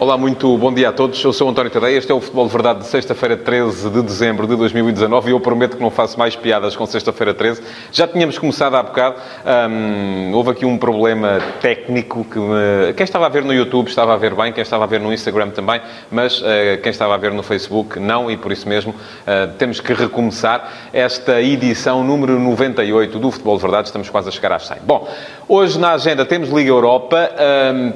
Olá, muito bom dia a todos. Eu sou o António Tadeia. Este é o Futebol de Verdade de sexta-feira, 13 de dezembro de 2019 e eu prometo que não faço mais piadas com sexta-feira 13. Já tínhamos começado há bocado. Hum, houve aqui um problema técnico que me... Quem estava a ver no YouTube estava a ver bem, quem estava a ver no Instagram também, mas uh, quem estava a ver no Facebook não e por isso mesmo uh, temos que recomeçar esta edição número 98 do Futebol de Verdade. Estamos quase a chegar às 100. Bom, hoje na agenda temos Liga Europa,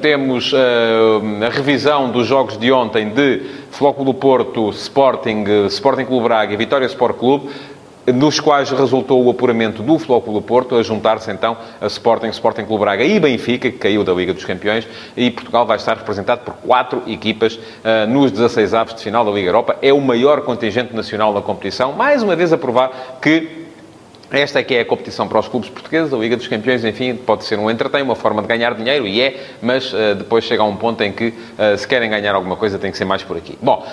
temos a revisão dos jogos de ontem de Flóculo Porto, Sporting, Sporting Clube Braga e Vitória Sport Clube, nos quais resultou o apuramento do Flóculo Porto, a juntar-se então a Sporting, Sporting Clube Braga e Benfica, que caiu da Liga dos Campeões, e Portugal vai estar representado por quatro equipas uh, nos 16 avos de final da Liga Europa. É o maior contingente nacional da competição, mais uma vez a provar que esta é que é a competição para os clubes portugueses, a Liga dos Campeões, enfim, pode ser um entretém, uma forma de ganhar dinheiro, e é, mas uh, depois chega a um ponto em que, uh, se querem ganhar alguma coisa, tem que ser mais por aqui. Bom,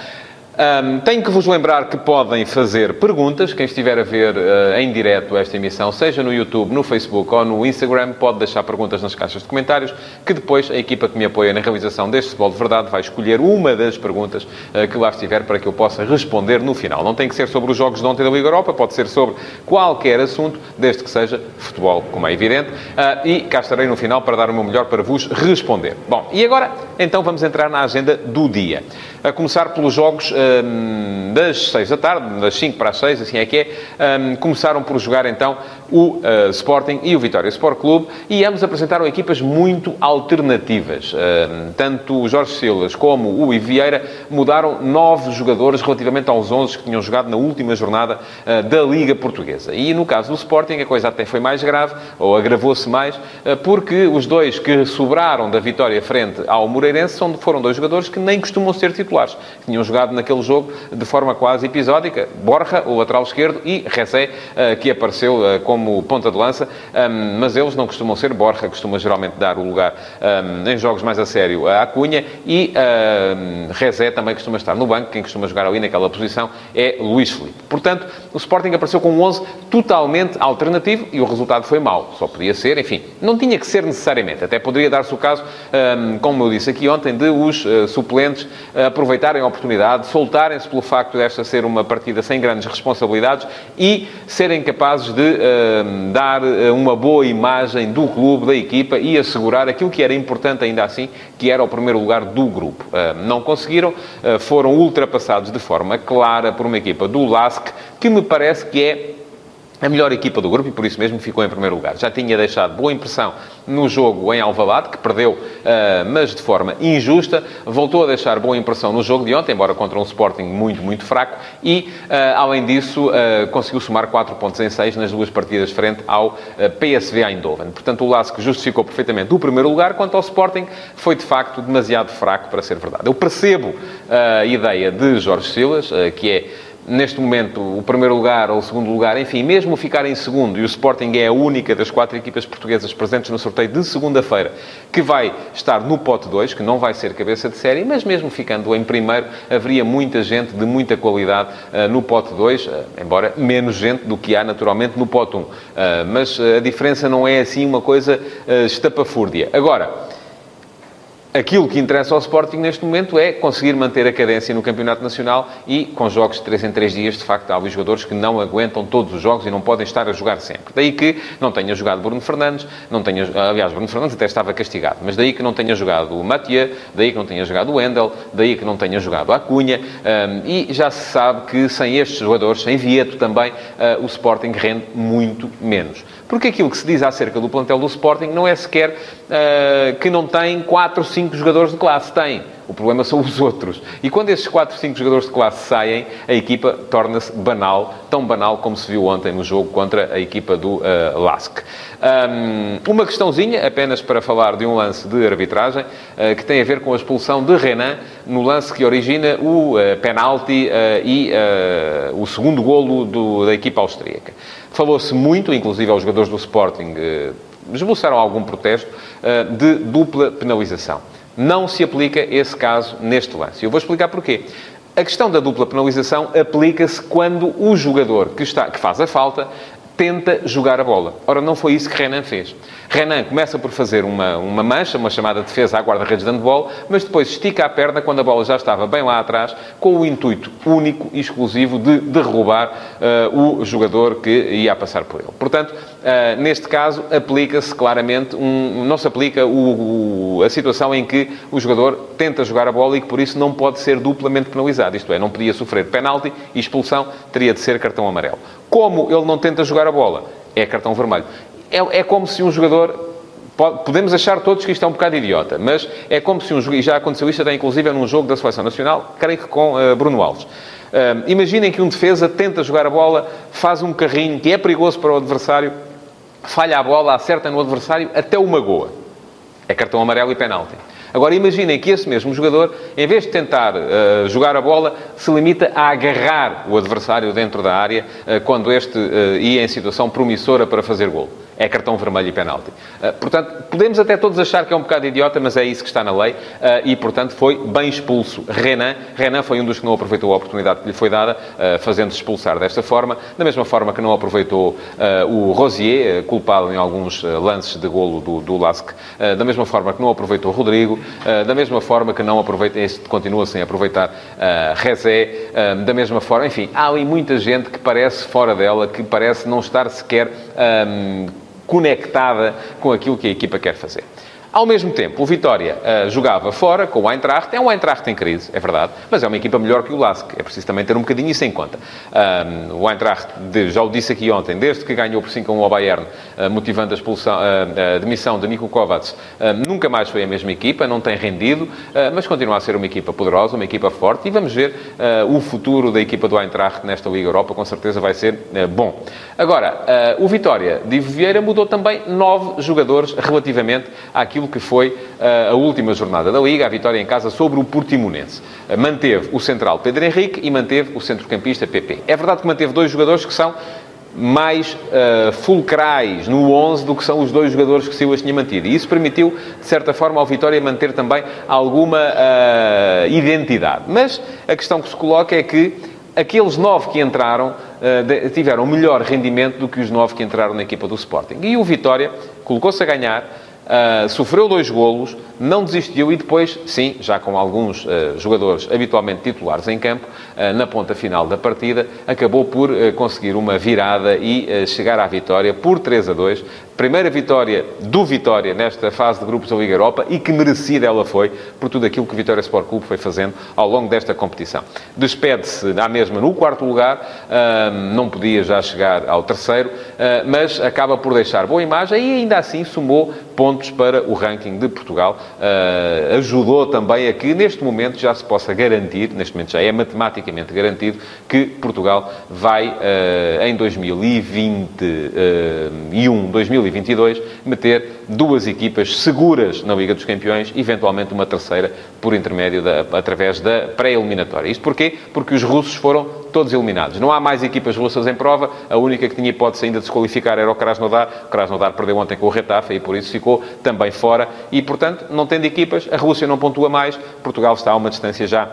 um, tenho que vos lembrar que podem fazer perguntas. Quem estiver a ver uh, em direto esta emissão, seja no YouTube, no Facebook ou no Instagram, pode deixar perguntas nas caixas de comentários, que depois a equipa que me apoia na realização deste Futebol de Verdade vai escolher uma das perguntas uh, que lá estiver para que eu possa responder no final. Não tem que ser sobre os jogos de ontem da Liga Europa, pode ser sobre qualquer assunto, desde que seja futebol, como é evidente. Uh, e cá estarei no final para dar o meu melhor para vos responder. Bom, e agora, então vamos entrar na agenda do dia. A começar pelos jogos um, das 6 da tarde, das 5 para as 6, assim é que é. Um, começaram por jogar então o uh, Sporting e o Vitória Sport Clube e ambos apresentaram equipas muito alternativas. Um, tanto o Jorge Silas como o Ivo Vieira mudaram nove jogadores relativamente aos 11 que tinham jogado na última jornada uh, da Liga Portuguesa. E no caso do Sporting a coisa até foi mais grave, ou agravou-se mais, uh, porque os dois que sobraram da vitória frente ao Moreirense foram dois jogadores que nem costumam ser titulares titulares. Tinham jogado naquele jogo de forma quase episódica. Borja, o lateral esquerdo, e Rezé, eh, que apareceu eh, como ponta de lança. Mas eles não costumam ser. Borja costuma geralmente dar o lugar em jogos mais a sério à Cunha. E Rezé também costuma estar no banco. Quem costuma jogar ali naquela posição é Luís Felipe. Portanto, o Sporting apareceu com um 11 totalmente alternativo e o resultado foi mau. Só podia ser, enfim, não tinha que ser necessariamente. Até poderia dar-se o caso, como eu disse aqui ontem, de os eh, suplentes aproveitarem a oportunidade, soltarem-se pelo facto desta ser uma partida sem grandes responsabilidades e serem capazes de uh, dar eh, uma boa imagem do clube, da equipa e assegurar aquilo que era importante ainda assim, que era o primeiro lugar do grupo. Uh, não conseguiram, uh, foram ultrapassados de forma clara por uma equipa do LASK, que me parece que é a melhor equipa do grupo e por isso mesmo ficou em primeiro lugar. Já tinha deixado boa impressão no jogo em Alvalade, que perdeu, uh, mas de forma injusta. Voltou a deixar boa impressão no jogo de ontem, embora contra um Sporting muito, muito fraco. E, uh, além disso, uh, conseguiu somar 4 pontos em 6 nas duas partidas frente ao PSV Eindhoven. Portanto, o Lask justificou perfeitamente o primeiro lugar, quanto ao Sporting foi, de facto, demasiado fraco para ser verdade. Eu percebo a ideia de Jorge Silas, que é neste momento, o primeiro lugar ou o segundo lugar, enfim, mesmo ficar em segundo, e o Sporting é a única das quatro equipas portuguesas presentes no sorteio de segunda-feira, que vai estar no pote 2, que não vai ser cabeça de série, mas mesmo ficando em primeiro, haveria muita gente de muita qualidade uh, no pote 2, uh, embora menos gente do que há naturalmente no pote 1. Um. Uh, mas a diferença não é assim uma coisa estapafúrdia. Agora, Aquilo que interessa ao Sporting neste momento é conseguir manter a cadência no Campeonato Nacional e, com jogos de 3 em 3 dias, de facto, há alguns jogadores que não aguentam todos os jogos e não podem estar a jogar sempre. Daí que não tenha jogado Bruno Fernandes, não tenha, aliás, Bruno Fernandes até estava castigado, mas daí que não tenha jogado o Mathieu, daí que não tenha jogado o Wendel, daí que não tenha jogado a Cunha, um, e já se sabe que sem estes jogadores, sem Vieto também, uh, o Sporting rende muito menos. Porque aquilo que se diz acerca do plantel do Sporting não é sequer uh, que não tem 4, 5 jogadores de classe. Tem. O problema são os outros. E quando esses 4, 5 jogadores de classe saem, a equipa torna-se banal, tão banal como se viu ontem no jogo contra a equipa do uh, Lask. Um, uma questãozinha, apenas para falar de um lance de arbitragem, uh, que tem a ver com a expulsão de Renan no lance que origina o uh, penalti uh, e o segundo golo do, da equipa austríaca. Falou-se muito, inclusive aos jogadores do Sporting, esboçaram algum protesto, de dupla penalização. Não se aplica esse caso neste lance. Eu vou explicar porquê. A questão da dupla penalização aplica-se quando o jogador que, está, que faz a falta tenta jogar a bola. Ora, não foi isso que Renan fez. Renan começa por fazer uma, uma mancha, uma chamada defesa à guarda-redes de handball, mas depois estica a perna quando a bola já estava bem lá atrás, com o intuito único e exclusivo de derrubar uh, o jogador que ia passar por ele. Portanto, uh, neste caso, aplica-se claramente, um, não se aplica o, o, a situação em que o jogador tenta jogar a bola e que por isso não pode ser duplamente penalizado. Isto é, não podia sofrer penalti e expulsão, teria de ser cartão amarelo. Como ele não tenta jogar a bola, é cartão vermelho. É, é como se um jogador podemos achar todos que isto é um bocado idiota, mas é como se um jogo, e já aconteceu isto até inclusive num jogo da Seleção Nacional, creio que com uh, Bruno Alves. Uh, imaginem que um defesa tenta jogar a bola, faz um carrinho que é perigoso para o adversário, falha a bola, acerta no adversário, até o magoa. É cartão amarelo e penalti. Agora imaginem que esse mesmo jogador, em vez de tentar uh, jogar a bola, se limita a agarrar o adversário dentro da área uh, quando este uh, ia em situação promissora para fazer gol é cartão vermelho e penalti. Uh, portanto, podemos até todos achar que é um bocado idiota, mas é isso que está na lei uh, e, portanto, foi bem expulso. Renan, Renan foi um dos que não aproveitou a oportunidade que lhe foi dada, uh, fazendo-se expulsar desta forma, da mesma forma que não aproveitou o Rosier, culpado em alguns lances de golo do, do Lask, da mesma forma que não aproveitou Rodrigo, da mesma forma que não aproveita, este continua sem aproveitar Rezé, da mesma forma, enfim, há ali muita gente que parece fora dela, que parece não estar sequer um, conectada com aquilo que a equipa quer fazer. Ao mesmo tempo, o Vitória uh, jogava fora com o Eintracht. É um Eintracht em crise, é verdade, mas é uma equipa melhor que o Lask. É preciso também ter um bocadinho isso em conta. O Eintracht, de, já o disse aqui ontem, desde que ganhou por 5 a 1 ao Bayern, uh, motivando a, expulsão, uh, a demissão de Nico Kovacs, nunca mais foi a mesma equipa, não tem rendido, mas continua a ser uma equipa poderosa, uma equipa forte e vamos ver o futuro da equipa do Eintracht nesta Liga Europa, com certeza vai ser bom. Agora, o Vitória de Vieira mudou também nove jogadores relativamente àquilo aquilo que foi eh, a última jornada da Liga, a vitória em casa sobre o Portimonense. Eh, manteve o central Pedro Henrique e manteve o centrocampista PP. É verdade que manteve dois jogadores que são mais uh, fulcrais no 11 do que são os dois jogadores que Silas tinha mantido. E isso permitiu, de certa forma, ao Vitória manter também alguma uh, identidade. Mas a questão que se coloca é que aqueles nove que entraram uh, tiveram melhor rendimento do que os nove que entraram na equipa do Sporting. E o Vitória colocou-se a ganhar Uh, sofreu dois golos, não desistiu e depois, sim, já com alguns uh, jogadores habitualmente titulares em campo, uh, na ponta final da partida, acabou por conseguir uma virada e chegar à vitória por 3 a 2, Primeira vitória do Vitória nesta fase de grupos da Liga Europa e que merecida ela foi por tudo aquilo que o Vitória Sport Clube foi fazendo ao longo desta competição. Despede-se à mesma no quarto lugar, não podia já chegar ao terceiro, mas acaba por deixar boa imagem e ainda assim somou pontos para o ranking de Portugal. ajudou também a que neste momento já se possa garantir, neste momento já é matematicamente garantido, que Portugal vai em 2021, 2021 2022, meter duas equipas seguras na Liga dos Campeões, eventualmente uma terceira por intermédio da, através da pré-eliminatória. Isto porquê? Porque os russos foram todos eliminados. Não há mais equipas russas em prova. A única que tinha hipótese ainda de se qualificar era o Krasnodar. O Krasnodar perdeu ontem com o Retafa e por isso ficou também fora. E, portanto, não tendo equipas, a Rússia não pontua mais. Portugal está a uma distância já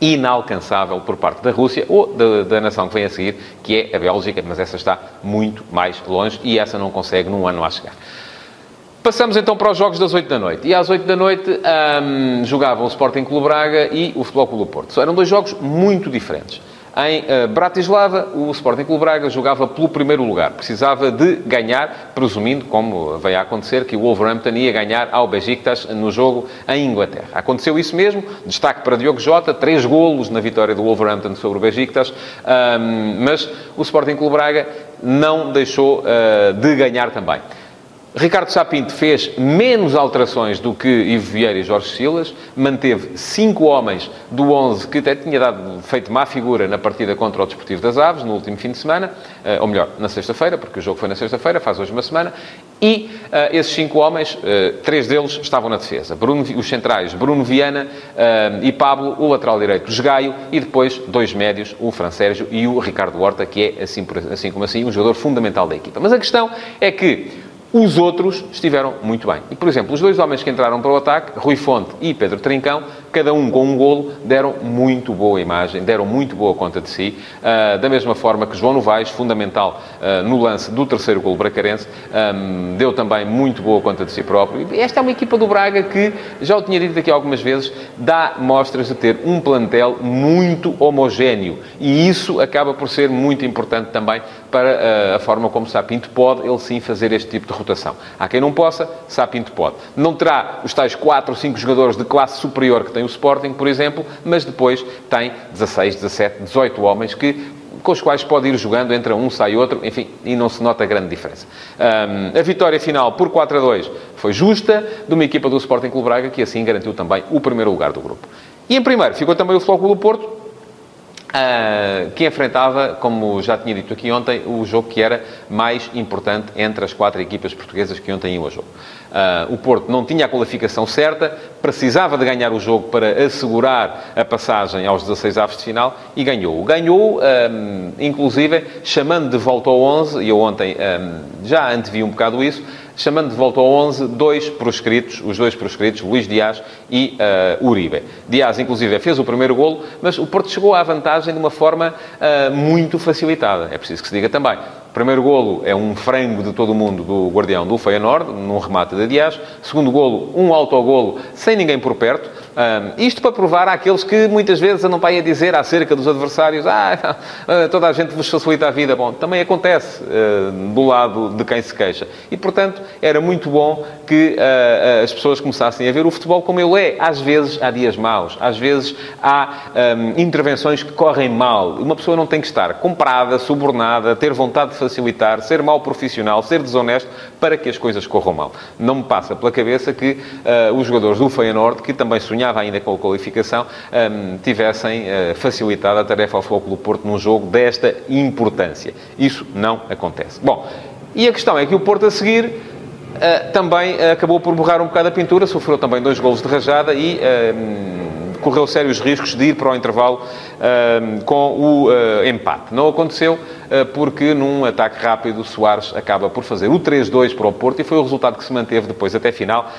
inalcançável por parte da Rússia ou da, da, nação que vem a seguir, que é a Bélgica, mas essa está muito mais longe e essa não consegue num ano lá chegar. Passamos então para os jogos das 8 da noite. E às 8 da noite um, jogavam o Sporting Clube Braga e o Futebol Clube Porto. Eram dois jogos muito diferentes. Em uh, Bratislava, o Sporting Clube Braga jogava pelo primeiro lugar. Precisava de ganhar, presumindo, como veio a acontecer, que o Wolverhampton ia ganhar ao Besiktas no jogo em Inglaterra. Aconteceu isso mesmo. Destaque para Diogo Jota, três golos na vitória do Wolverhampton sobre o Besiktas. Mas o Sporting Clube Braga não deixou uh, de ganhar também. Ricardo Sapinto fez menos alterações do que Ivo Vieira e Jorge Silas, manteve cinco homens do 11 que até tinha dado, feito má figura na partida contra o Desportivo das Aves no último fim de semana, eh, ou melhor, na sexta-feira, porque o jogo foi na sexta-feira, faz hoje uma semana, e uh, esses cinco homens, uh, três deles estavam na defesa. Bruno, os centrais, Bruno Viana uh, e Pablo, o lateral direito, Jogaio, e depois dois médios, o Fran Sérgio e o Ricardo Horta, que é, assim, assim como assim, um jogador fundamental da equipa. Mas a questão é que Os outros estiveram muito bem. E, por exemplo, os dois homens que entraram para o ataque, Rui Fonte e Pedro Trincão, cada um com um golo, deram muito boa imagem, deram muito boa conta de si, uh, da mesma forma que João Novaes, fundamental uh, no lance do terceiro golo bracarense, um, deu também muito boa conta de si próprio. Esta é uma equipa do Braga que, já o tinha dito aqui algumas vezes, dá mostras de ter um plantel muito homogéneo. E isso acaba por ser muito importante também para uh, a forma como Sapinto pode, ele sim, fazer este tipo de rotação. Há quem não possa, Sapinto pode. Não terá os tais 4 ou 5 jogadores de classe superior que tem o Sporting, por exemplo, mas depois tem 16, 17, 18 homens que com os quais pode ir jogando, entra um, sai outro, enfim, e não se nota grande diferença. Um, a vitória final por 4 a 2 foi justa de uma equipa do Sporting Clube Braga, que assim garantiu também o primeiro lugar do grupo. E em primeiro ficou também o Flóculo do Porto, uh, que enfrentava, como já tinha dito aqui ontem, o jogo que era mais importante entre as quatro equipas portuguesas que ontem iam ao jogo. Uh, o Porto não tinha a qualificação certa, precisava de ganhar o jogo para assegurar a passagem aos 16 avos de final e ganhou. Ganhou, um, inclusive, chamando de volta ao 11, e eu ontem um, já antevi um bocado isso, chamando de volta ao 11 dois proscritos, os dois proscritos, Luís Dias e uh, Uribe. Dias, inclusive, fez o primeiro golo, mas o Porto chegou à vantagem de uma forma uh, muito facilitada. É preciso que se diga também. Primeiro golo é um frango de todo o mundo do guardião do Feyenoord, num remate de Dias. Segundo golo, um autogolo sem ninguém por perto. Um, isto para provar àqueles que muitas vezes andam para aí a dizer acerca dos adversários ah, toda a gente vos facilita a vida. Bom, também acontece uh, do lado de quem se queixa. E, portanto, era muito bom que uh, as pessoas começassem a ver o futebol como ele é. Às vezes há dias maus, às vezes há um, intervenções que correm mal. Uma pessoa não tem que estar comprada, subornada, ter vontade de facilitar, ser mau profissional, ser desonesto para que as coisas corram mal. Não me passa pela cabeça que uh, os jogadores do Feyenoord, que também sonhavam sonhava ainda com a qualificação, um, tivessem uh, facilitado a tarefa ao Flóculo Porto num jogo desta importância. Isso não acontece. Bom, e a questão é que o Porto a seguir uh, também uh, acabou por borrar um bocado a pintura, sofreu também dois golos de rajada e correu sérios riscos de ir para o intervalo uh, com o uh, empate. Não aconteceu uh, porque num ataque rápido Soares acaba por fazer o 3-2 para o Porto e foi o resultado que se manteve depois até final,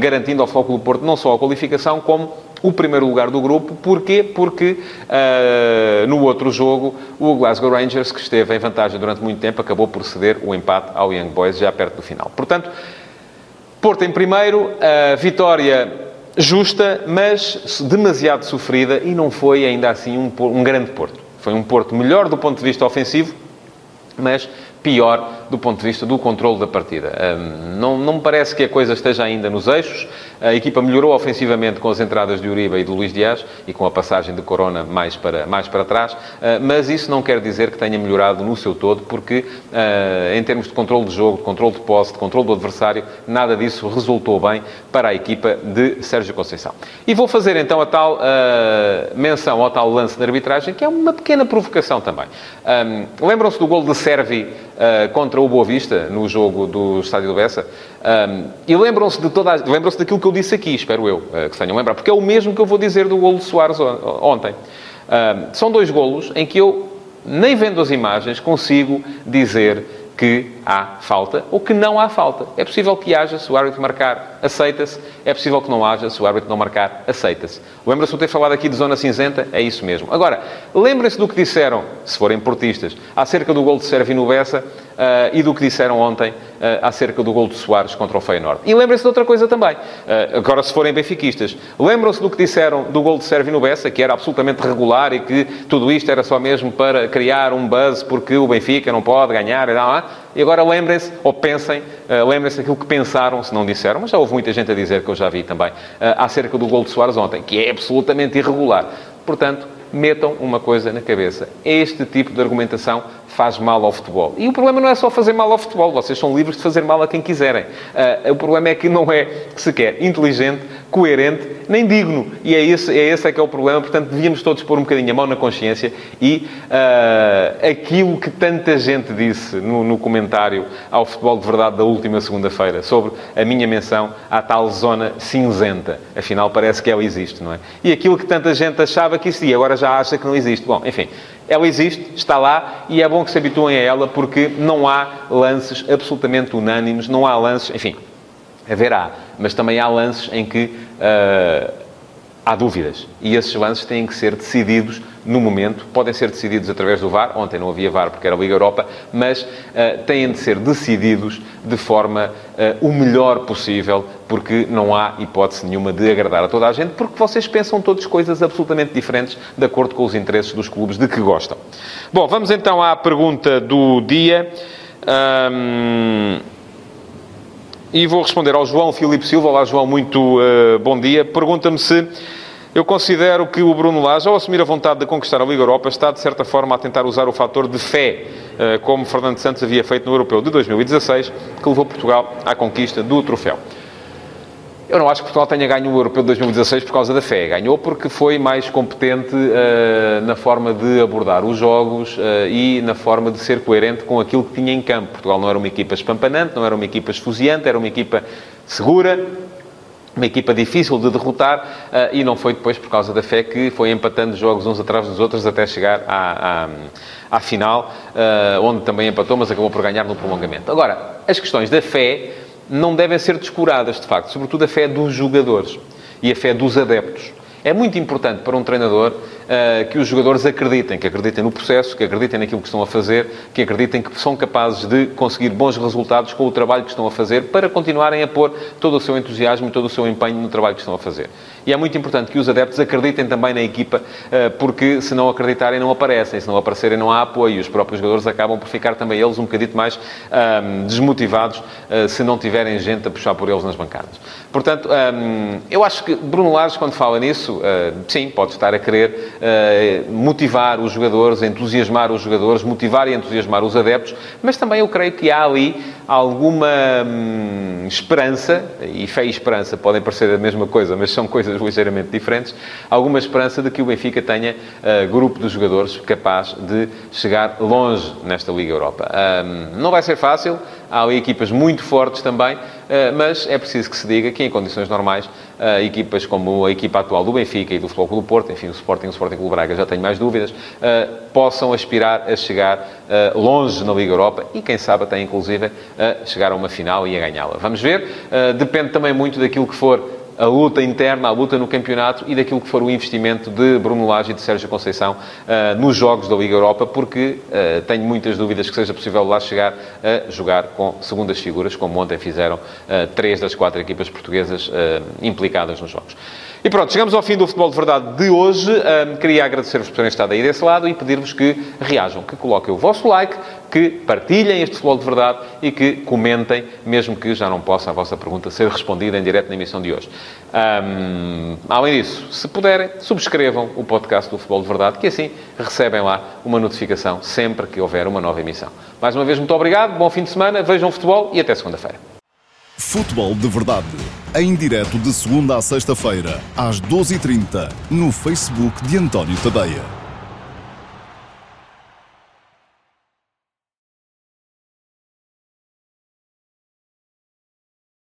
garantindo ao do Porto não só a qualificação como o primeiro lugar do grupo. Porquê? Porque uh, no outro jogo, o Glasgow Rangers, que esteve em vantagem durante muito tempo, acabou por ceder o empate ao Young Boys já perto do final. Portanto, Porto em primeiro, a vitória justa, mas demasiado sofrida e não foi ainda assim um, um grande Porto. Foi um Porto melhor do ponto de vista ofensivo, mas pior do ponto de vista do controle da partida. Não, não me parece que a coisa esteja ainda nos eixos. A equipa melhorou ofensivamente com as entradas de Uribe e de Luís Dias e com a passagem de Corona mais para, mais para trás, ah, mas isso não quer dizer que tenha melhorado no seu todo, porque ah, em termos de controle de jogo, de controle de posse, de controle do adversário, nada disso resultou bem para a equipa de Sérgio Conceição. E vou fazer então a tal uh, menção ao tal lance de arbitragem, que é uma pequena provocação também. Lembram-se do gol de Servi uh, contra o Boa Vista, no jogo do Estádio do Bessa? Um, e lembram-se de toda lembram-se daquilo que eu disse aqui, espero eu, uh, que se tenham lembrado, porque é o mesmo que eu vou dizer do golo de Soares ontem. Um, são dois golos em que eu, nem vendo as imagens, consigo dizer que há falta ou que não há falta. É possível que haja, se o árbitro marcar, aceita-se. É possível que não haja, se o árbitro não marcar, aceita-se. Lembra-se de ter falado aqui de zona cinzenta? É isso mesmo. Agora, lembrem-se do que disseram, se forem portistas, acerca do gol de Sérvia no Bessa e do que disseram ontem uh, acerca do gol de Soares contra o Feyenoord. E lembrem-se de outra coisa também. Uh, agora, se forem benfiquistas, lembram-se do que disseram do gol de Sérvia no Bessa, que era absolutamente regular e que tudo isto era só mesmo para criar um buzz porque o Benfica não pode ganhar e não, e agora lembrem-se, ou pensem, lembrem-se daquilo que pensaram, se não disseram, mas já houve muita gente a dizer, que eu já vi também, acerca do gol de Soares ontem, que é absolutamente irregular. Portanto, metam uma coisa na cabeça. Este tipo de argumentação faz mal ao futebol. E o problema não é só fazer mal ao futebol. Vocês são livres de fazer mal a quem quiserem. Uh, o problema é que não é sequer inteligente, coerente, nem digno. E é esse, é esse é que é o problema. Portanto, devíamos todos pôr um bocadinho a mão na consciência e uh, aquilo que tanta gente disse no, no, comentário ao Futebol de Verdade da última segunda-feira sobre a minha menção à tal zona cinzenta. Afinal, parece que ela existe, não é? E aquilo que tanta gente achava que existia, agora já acha que não existe. Bom, enfim, Ela existe, está lá e é bom que se habituem a ela porque não há lances absolutamente unânimes, não há lances, enfim, haverá, mas também há lances em que uh, há dúvidas e esses lances têm que ser decididos no momento, podem ser decididos através do VAR, ontem não havia VAR porque era a Liga Europa, mas uh, têm de ser decididos de forma uh, o melhor possível, porque não há hipótese nenhuma de agradar a toda a gente, porque vocês pensam todas coisas absolutamente diferentes de acordo com os interesses dos clubes de que gostam. Bom, vamos então à pergunta do dia. Um... E vou responder ao João Filipe Silva. Olá, João, muito uh, bom dia. Pergunta-me se eu considero que o Bruno Lage, ao assumir a vontade de conquistar a Liga Europa, está, de certa forma, a tentar usar o fator de fé, eh, como Fernando Santos havia feito no Europeu de 2016, que levou Portugal à conquista do troféu. Eu não acho que Portugal tenha ganho o Europeu de 2016 por causa da fé. Ganhou porque foi mais competente uh, na forma de abordar os jogos uh, e na forma de ser coerente com aquilo que tinha em campo. Portugal não era uma equipa espampanante, não era uma equipa esfuziante, era uma equipa segura, uma equipa difícil de derrotar uh, e não foi depois por causa da fé que foi empatando jogos uns atrás dos outros até chegar à, à, à final, uh, onde também empatou, mas acabou por ganhar no prolongamento. Agora, as questões da fé não devem ser descuradas, de facto, sobretudo a fé dos jogadores e a fé dos adeptos. É muito importante para um treinador uh, que os jogadores acreditem, que acreditem no processo, que acreditem naquilo que estão a fazer, que acreditem que são capazes de conseguir bons resultados com o trabalho que estão a fazer para continuarem a pôr todo o seu entusiasmo e todo o seu empenho no trabalho que estão a fazer. E é muito importante que os adeptos acreditem também na equipa, uh, porque se não acreditarem não aparecem, se não aparecerem não há apoio e os próprios jogadores acabam por ficar também eles um bocadito mais uh, desmotivados se não tiverem gente a puxar por eles nas bancadas. Portanto, um, eu acho que Bruno Lares, quando fala nisso, sim, pode estar a querer eh, motivar os jogadores, entusiasmar os jogadores, motivar e entusiasmar os adeptos, mas também eu creio que há ali alguma hum, esperança, e fé e esperança podem parecer a mesma coisa, mas são coisas ligeiramente diferentes, alguma esperança de que o Benfica tenha uh, grupo de jogadores capaz de chegar longe nesta Liga Europa. Um, não vai ser fácil, há ali equipas muito fortes também, mas é preciso que se diga que em condições normais, uh, equipas como a equipa atual do Benfica e do Futebol do Porto, enfim, o Sporting o Sporting Clube Braga, já tenho mais dúvidas, possam aspirar a chegar longe na Liga Europa e, quem sabe, até inclusive a chegar a uma final e a ganhá-la. Vamos ver. Depende também muito daquilo que for a luta interna, a luta no campeonato e daquilo que for o investimento de Bruno Lage e de Sérgio Conceição uh, nos jogos da Liga Europa, porque uh, tenho muitas dúvidas que seja possível lá chegar a jogar com segundas figuras, como ontem fizeram uh, três das quatro equipas portuguesas implicadas nos jogos. E pronto, chegamos ao fim do Futebol de Verdade de hoje. Um, queria agradecer-vos por terem estado aí desse lado e pedir-vos que reajam, que coloquem o vosso like, que partilhem este Futebol de Verdade e que comentem, mesmo que já não possa a vossa pergunta ser respondida em direto na emissão de hoje. Um, além disso, se puderem, subscrevam o podcast do Futebol de Verdade, que assim recebem lá uma notificação sempre que houver uma nova emissão. Mais uma vez, muito obrigado, bom fim de semana, vejam futebol e até segunda-feira. Futebol de Verdade, em direto de segunda a sexta-feira, às 12h30, no Facebook de António Tadeia.